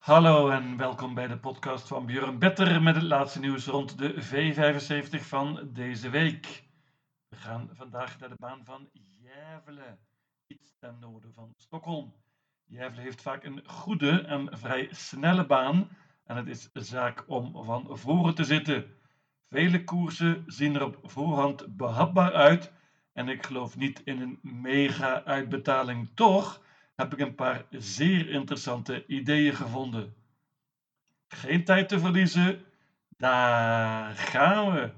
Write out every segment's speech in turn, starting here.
Hallo en welkom bij de podcast van Björn Better met het laatste nieuws rond de V75 van deze week. We gaan vandaag naar de baan van Gävle, iets ten noorden van Stockholm. Gävle heeft vaak een goede en vrij snelle baan en het is zaak om van voren te zitten. Vele koersen zien er op voorhand behapbaar uit en ik geloof niet in een mega uitbetaling. Toch heb ik een paar zeer interessante ideeën gevonden. Geen tijd te verliezen, daar gaan we.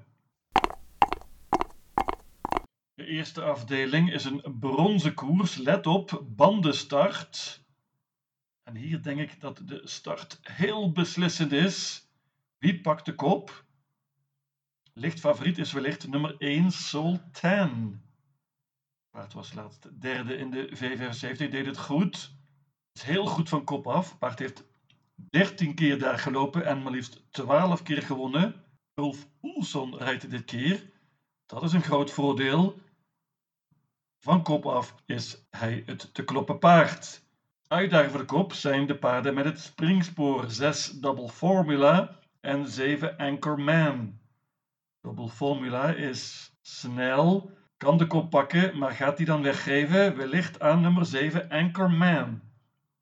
De eerste afdeling is een bronzen koers. Let op, bandenstart. En hier denk ik dat de start heel beslissend is. Wie pakt de kop? Licht favoriet is wellicht nummer 1 Sultan. Paard was laatst derde in de V75, deed het goed. Is heel goed van kop af. Paard heeft 13 keer daar gelopen en maar liefst 12 keer gewonnen. Ulf Oelson rijdt dit keer. Dat is een groot voordeel. Van kop af is hij het te kloppen paard. Uitdager voor de kop zijn de paarden met het springspoor 6 Double Formula en 7 Anchorman. Double Formula is snel, kan de kop pakken, maar gaat die dan weggeven? Wellicht aan nummer 7 Anchorman.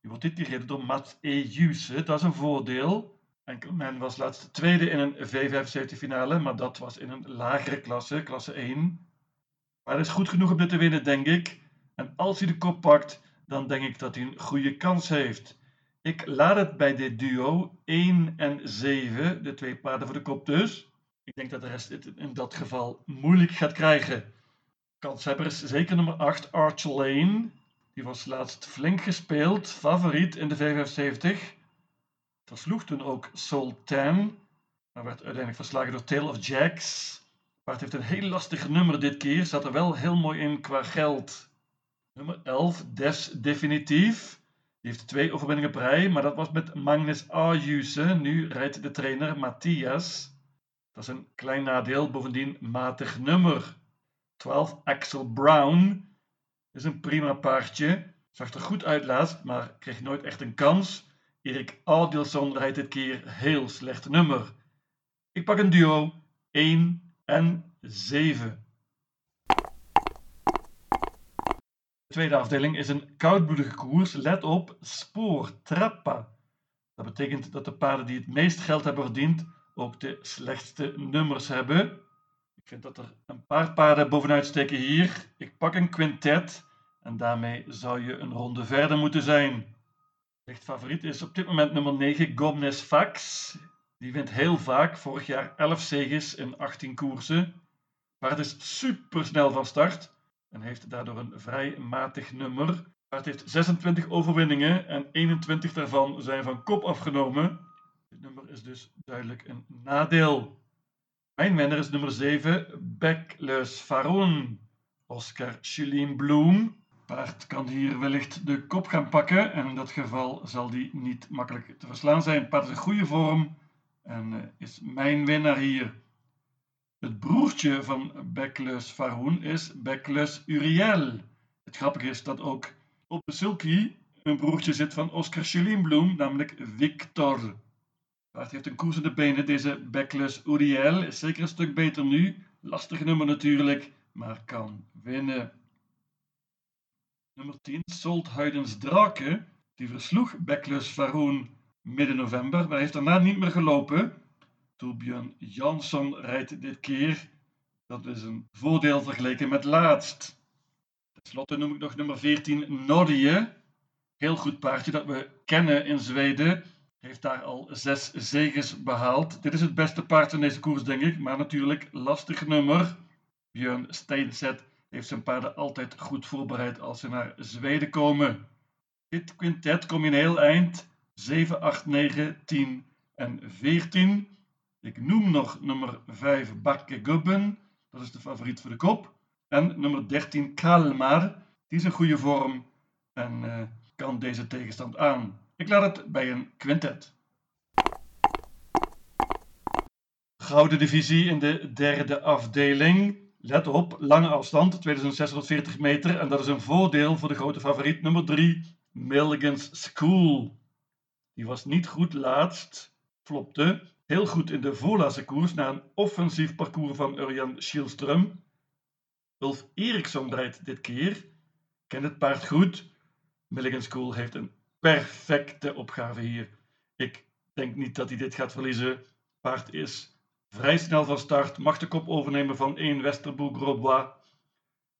Die wordt dit gereden door Mats Ejuse, dat is een voordeel. Anchorman was laatst tweede in een V75 finale, maar dat was in een lagere klasse, klasse 1. Maar hij is goed genoeg om dit te winnen, denk ik. En als hij de kop pakt, dan denk ik dat hij een goede kans heeft. Ik laat het bij dit duo 1 en 7, de twee paarden voor de kop dus. Ik denk dat de rest het in dat geval moeilijk gaat krijgen. Kanshebbers, zeker nummer 8, Arch Lane. Die was laatst flink gespeeld, favoriet in de V75. Versloeg toen ook Sultan, maar werd uiteindelijk verslagen door Tale of Jacks. Paard heeft een heel lastig nummer dit keer, staat er wel heel mooi in qua geld. Nummer 11, Des Definitief. Die heeft twee overwinningen rij, maar dat was met Magnus Ayuse. Nu rijdt de trainer Matthias. Dat is een klein nadeel, bovendien matig nummer. 12 Axel Brown is een prima paardje. Zag er goed uit laatst, maar kreeg nooit echt een kans. Erik Adilson rijdt dit keer heel slecht nummer. Ik pak een duo 1 en 7. De tweede afdeling is een koudbloedige koers. Let op, spoor, trappa. Dat betekent dat de paarden die het meest geld hebben verdiend ook de slechtste nummers hebben. Ik vind dat er een paar paarden bovenuit steken hier. Ik pak een quintet en daarmee zou je een ronde verder moeten zijn. Licht favoriet is op dit moment nummer 9 Gomez Fax. Die wint heel vaak, vorig jaar 11 zegens in 18 koersen. Paard is super snel van start en heeft daardoor een vrij matig nummer. Paard heeft 26 overwinningen en 21 daarvan zijn van kop afgenomen. Dit nummer is dus duidelijk een nadeel. Mijn winnaar is nummer 7, Bekleus Faroon. Oscar Julien Bloem. Paard kan hier wellicht de kop gaan pakken en in dat geval zal die niet makkelijk te verslaan zijn. Paard is in goede vorm en uh, is mijn winnaar hier. Het broertje van Bekleus Faroon is Bekleus Uriel. Het grappige is dat ook op de sulky een broertje zit van Oscar Julien Bloem, namelijk Victor. Paard heeft een koers in de benen. Deze Backless Uriel is zeker een stuk beter nu. Lastig nummer natuurlijk, maar kan winnen. Nummer 10, Solthuidens Draken. Die versloeg Backless Varoen midden november, maar heeft daarna niet meer gelopen. Torbjörn Jansson rijdt dit keer. Dat is een voordeel vergeleken met laatst. Ten slotte noem ik nog nummer 14, Norje. Heel goed paardje dat we kennen in Zweden heeft daar al zes zegens behaald. Dit is het beste paard in deze koers, denk ik. Maar natuurlijk lastig nummer. Björn Steinset heeft zijn paarden altijd goed voorbereid als ze naar Zweden komen. Dit quintet kom je een heel eind. 7, 8, 9, 10 en 14. Ik noem nog nummer 5 Bakke Gubben. Dat is de favoriet voor de kop. En nummer 13 Kalmar. Die is in goede vorm en uh, kan deze tegenstand aan. Ik laat het bij een quintet. Gouden divisie in de derde afdeling. Let op, lange afstand, 2640 meter. En dat is een voordeel voor de grote favoriet nummer 3, Milligan's School. Die was niet goed laatst, flopte. Heel goed in de voorlaatste koers na een offensief parcours van Urjan Schielström. Ulf Eriksson rijdt dit keer. Kent het paard goed. Milligan School heeft een perfecte opgave hier. Ik denk niet dat hij dit gaat verliezen. Paard is vrij snel van start, mag de kop overnemen van 1 Westerboek Grosbois.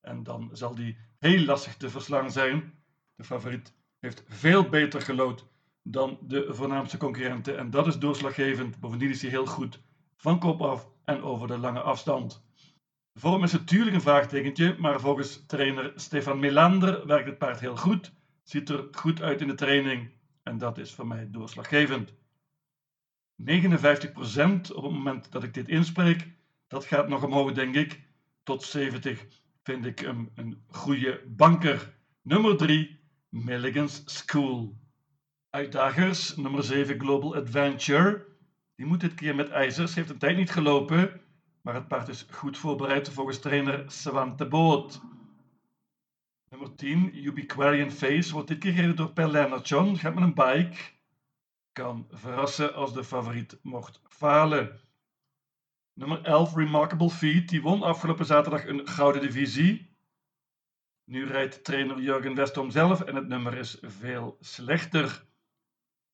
En dan zal die heel lastig te verslaan zijn. De favoriet heeft veel beter gelood dan de voornaamste concurrenten en dat is doorslaggevend. Bovendien is hij heel goed van kop af en over de lange afstand. De vorm is natuurlijk een vraagtekentje, maar volgens trainer Stefan Melander werkt het paard heel goed, ziet er goed uit in de training en dat is voor mij doorslaggevend. 59% op het moment dat ik dit inspreek, dat gaat nog omhoog denk ik. Tot 70 vind ik hem een goede banker. Nummer 3, Milligan's School. Uitdagers, nummer 7 Global Adventure. Die moet dit keer met ijzers, heeft een tijd niet gelopen, maar het paard is goed voorbereid volgens trainer Swante Boot. Nummer 10 Ubiquarian Face wordt dit keer gereden door Per John, gaat met een bike. Kan verrassen als de favoriet mocht falen. Nummer 11 Remarkable Feat, die won afgelopen zaterdag een gouden divisie. Nu rijdt trainer Jurgen Westholm zelf en het nummer is veel slechter.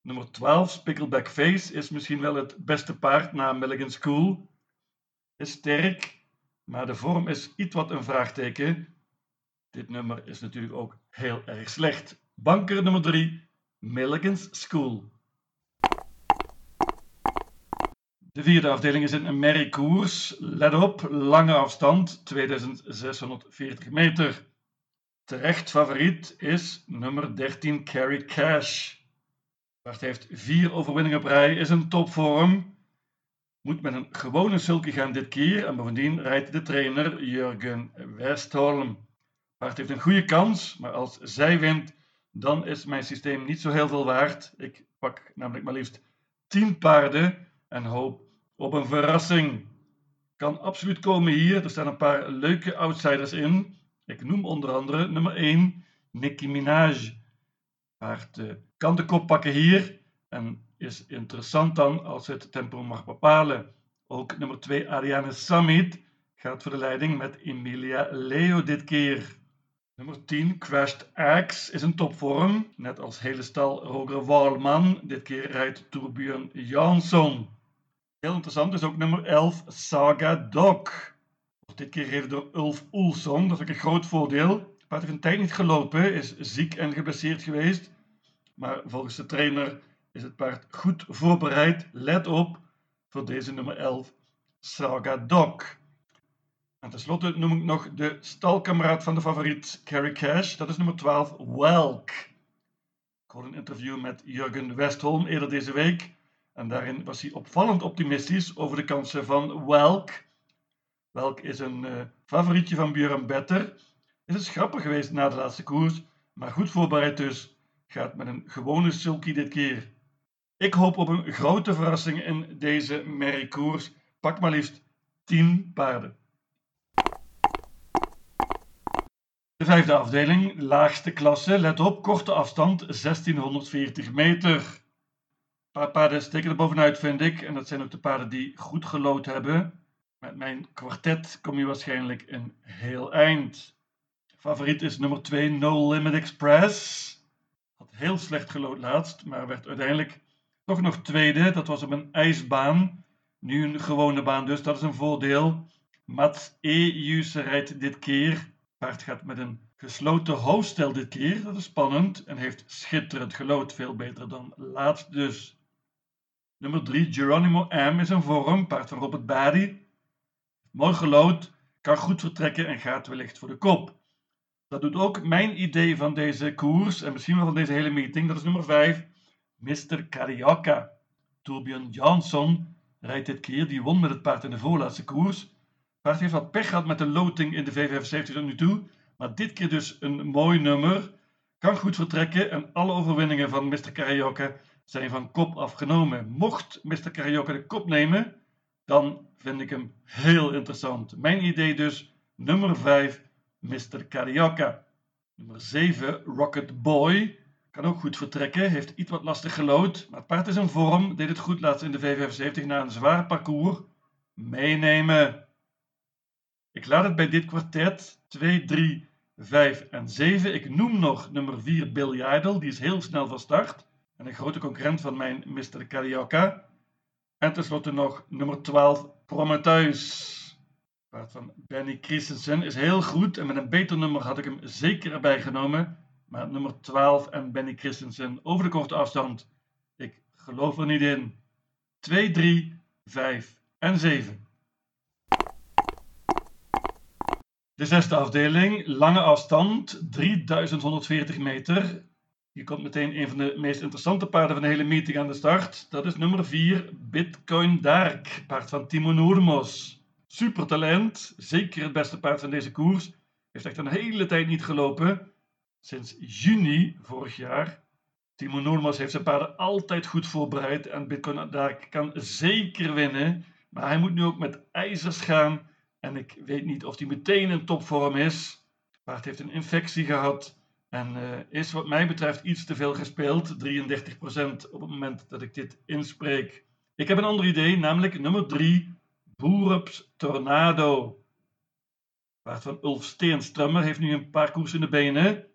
Nummer 12, Spickleback Face, is misschien wel het beste paard na Milligan School. Is sterk, maar de vorm is iets wat een vraagteken. Dit nummer is natuurlijk ook heel erg slecht. Banker nummer 3, Milligan's School. De vierde afdeling is een merriekoers. Let op, lange afstand, 2640 meter. Terecht favoriet is nummer 13 Carry Cash. Bart heeft vier overwinningen op rij, is een topvorm. Moet met een gewone sulky gaan dit keer en bovendien rijdt de trainer Jurgen Westholm. Bart heeft een goede kans, maar als zij wint, dan is mijn systeem niet zo heel veel waard. Ik pak namelijk maar liefst 10 paarden en hoop op een verrassing. Kan absoluut komen hier. Er staan een paar leuke outsiders in. Ik noem onder andere nummer 1 Nicki Minaj. Paard kan de kop pakken hier en is interessant dan als het tempo mag bepalen. Ook nummer 2 Ariane Summit gaat voor de leiding met Emilia Leo dit keer. Nummer 10 Crashed Axe is een topvorm, net als hele stal Roger Walman. Dit keer rijdt Torbjörn Jansson. Heel interessant is ook nummer 11 Saga Dog. Dit keer gereden door Ulf Oelson, dat is ook een groot voordeel paard heeft een tijd niet gelopen, is ziek en geblesseerd geweest. Maar volgens de trainer is het paard goed voorbereid. Let op voor deze nummer 11, Saga Dog. En tenslotte noem ik nog de stalkameraad van de favoriet Carrie Cash. Dat is nummer 12, Welk. Ik hoorde een interview met Jurgen Westholm eerder deze week. En daarin was hij opvallend optimistisch over de kansen van Welk. Welk is een uh, favorietje van Björn Better is het grappig geweest na de laatste koers, maar goed voorbereid dus. Gaat met een gewone sulky dit keer. Ik hoop op een grote verrassing in deze merriekoers. Pak maar liefst 10 paarden. De vijfde afdeling, laagste klasse, let op, korte afstand, 1640 meter. Een paar paarden steken er bovenuit, vind ik. En dat zijn ook de paarden die goed gelood hebben. Met mijn kwartet kom je waarschijnlijk een heel eind. Favoriet is nummer 2 No Limit Express. Had heel slecht gelood laatst, maar werd uiteindelijk toch nog tweede. Dat was op een ijsbaan. Nu een gewone baan, dus dat is een voordeel. Mats E. rijdt dit keer. Paard gaat met een gesloten hoofdstel dit keer. Dat is spannend en heeft schitterend gelood. Veel beter dan laatst dus. Nummer 3, Geronimo M. is een vorm. Paard van Robert Badi. Mooi gelood, kan goed vertrekken en gaat wellicht voor de kop. Dat doet ook mijn idee van deze koers en misschien wel van deze hele meeting. Dat is nummer 5, Mr. Carioca. Torbjörn Jansson rijdt dit keer. Die won met het paard in de voorlaatste koers. Paard heeft wat pech gehad met de loting in de V75 tot nu toe. Maar dit keer dus een mooi nummer. Kan goed vertrekken en alle overwinningen van Mr. Carioca zijn van kop afgenomen. Mocht Mr. Carioca de kop nemen, dan vind ik hem heel interessant. Mijn idee dus, nummer 5, Mr. Carioca. Nummer 7, Rocket Boy. Kan ook goed vertrekken, heeft iets wat lastig gelood, maar het paard is in vorm, deed het goed laatst in de V75 na een zwaar parcours. Meenemen. Ik laat het bij dit kwartet 2, 3, 5 en 7. Ik noem nog nummer 4 Bill Idol, die is heel snel van start. En een grote concurrent van mijn Mr. Carioca. En tenslotte nog nummer 12 Prometheus. Paard van Benny Christensen is heel goed en met een beter nummer had ik hem zeker erbij genomen. Maar nummer 12 en Benny Christensen over de korte afstand. Ik geloof er niet in. 2, 3, 5 en 7. De zesde afdeling, lange afstand, 3140 meter. Hier komt meteen een van de meest interessante paarden van de hele meeting aan de start. Dat is nummer 4, Bitcoin Dark, paard van Timo Noormos. Supertalent, zeker het beste paard van deze koers. Heeft echt een hele tijd niet gelopen. Sinds juni vorig jaar. Timo Noormos heeft zijn paarden altijd goed voorbereid en Bitcoin Dark kan zeker winnen. Maar hij moet nu ook met ijzers gaan en ik weet niet of hij meteen in topvorm is. Paard heeft een infectie gehad en uh, is wat mij betreft iets te veel gespeeld. 33% op het moment dat ik dit inspreek. Ik heb een ander idee, namelijk nummer 3, Boerups Tornado. Paard van Ulf Steenstrummer heeft nu een paar koers in de benen.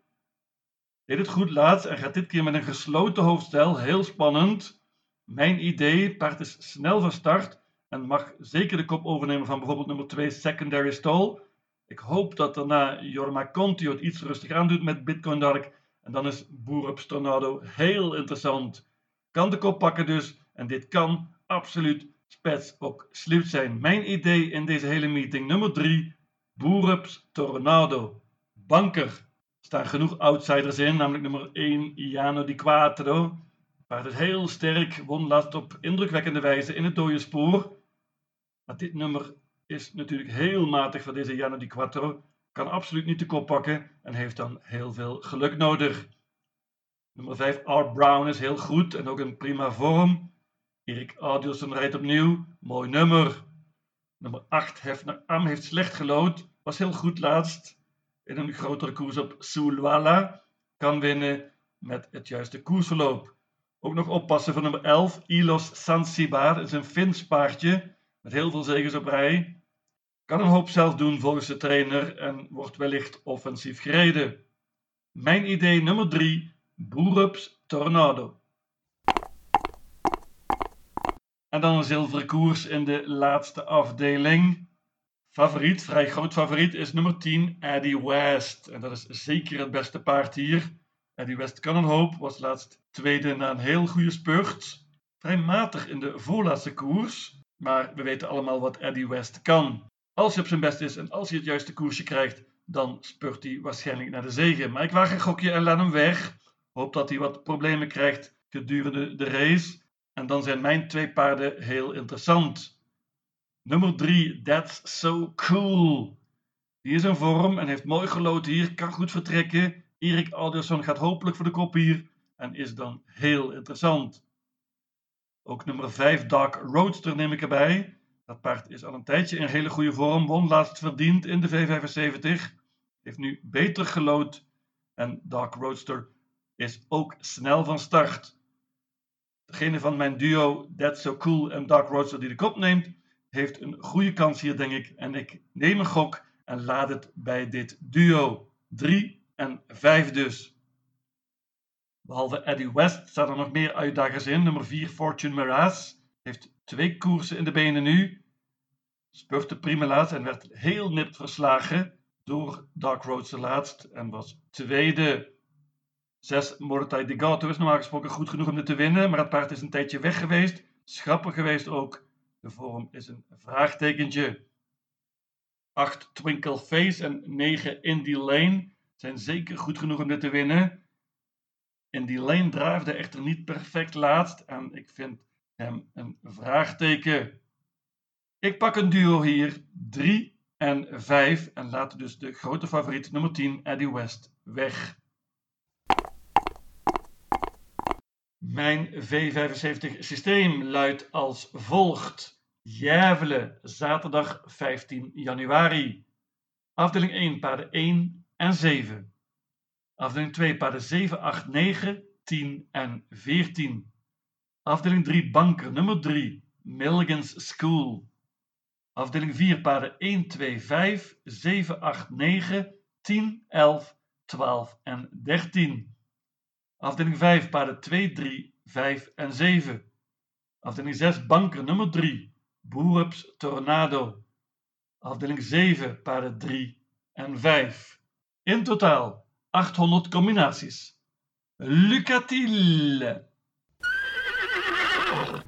Deed het goed laatst en gaat dit keer met een gesloten hoofdstel. Heel spannend. Mijn idee, paard is snel van start en mag zeker de kop overnemen van bijvoorbeeld nummer 2 Secondary Stall. Ik hoop dat daarna Jorma Conti het iets rustig aandoet met Bitcoin Dark. En dan is Boerups Tornado heel interessant. Kan de kop pakken dus. En dit kan absoluut spets ook sluit zijn. Mijn idee in deze hele meeting nummer 3. Boerups Tornado. Banker. Er staan genoeg outsiders in, namelijk nummer 1 Iano Di Quattro. Paard is heel sterk, won laatst op indrukwekkende wijze in het dode spoor. Maar dit nummer is natuurlijk heel matig voor deze Jano Di Quattro. Kan absoluut niet de kop pakken en heeft dan heel veel geluk nodig. Nummer 5, Art Brown is heel goed en ook in prima vorm. Erik Adielson rijdt opnieuw. Mooi nummer. Nummer 8, Hefner Am, heeft slecht gelood. Was heel goed laatst. In een grotere koers op Sulwala. Kan winnen met het juiste koersverloop. Ook nog oppassen voor nummer 11, Ilos Sansibar. is een Fins paardje met heel veel zegens op rij. Kan een hoop zelf doen volgens de trainer en wordt wellicht offensief gereden. Mijn idee nummer 3, Boerups Tornado. En dan een zilveren koers in de laatste afdeling. Favoriet, vrij groot favoriet, is nummer 10, Eddie West. En dat is zeker het beste paard hier. Eddie West kan een hoop, was laatst tweede na een heel goede spurt. Vrij matig in de voorlaatste koers. Maar we weten allemaal wat Eddie West kan. Als hij op zijn best is en als hij het juiste koersje krijgt, dan spurt hij waarschijnlijk naar de zegen. Maar ik waag een gokje en laat hem weg. Hoop dat hij wat problemen krijgt gedurende de race. En dan zijn mijn twee paarden heel interessant. Nummer 3, That's So Cool. Die is in vorm en heeft mooi gelood hier, kan goed vertrekken. Erik Alderson gaat hopelijk voor de kop hier en is dan heel interessant. Ook nummer 5, Dark Roadster, neem ik erbij. Dat paard is al een tijdje in hele goede vorm. Won laatst verdiend in de V75. Heeft nu beter gelood. En Dark Roadster is ook snel van start. Degene van mijn duo That's So Cool en Dark Roadster die de kop neemt, heeft een goede kans hier, denk ik. En ik neem een gok en laat het bij dit duo. 3 en 5 dus. Behalve Eddie West staan er nog meer uitdagers in. Nummer 4 Fortune Mirage heeft twee koersen in de benen nu. Spurte prima laatst en werd heel nipt verslagen door Dark Roadster laatst en was tweede. 6 Mordecai de Gato is normaal gesproken goed genoeg om dit te winnen, maar het paard is een tijdje weg geweest. Schrappig geweest ook. De vorm is een vraagtekentje. 8 Twinkle Face en 9 Indie Lane zijn zeker goed genoeg om dit te winnen. In die lane draafde echter niet perfect laatst en ik vind hem een vraagteken. Ik pak een duo hier, 3 en 5 en laat dus de grote favoriet nummer 10, Eddie West, weg. Mijn V75 systeem luidt als volgt. Jævelen, zaterdag 15 januari. Afdeling 1, paarden 1 en 7. Afdeling 2 paarden 7, 8, 9 10 en 14. Afdeling 3 banker nummer 3 Milligan's School. Afdeling 4 paarden 1, 2, 5, 7, 8, 9, 10, 11, 12 en 13. Afdeling 5 paarden 2, 3, 5 en 7. Afdeling 6 banker nummer 3 Boerups Tornado. Afdeling 7 paarden 3 en 5. In totaal 800 combinaties. Lucatile!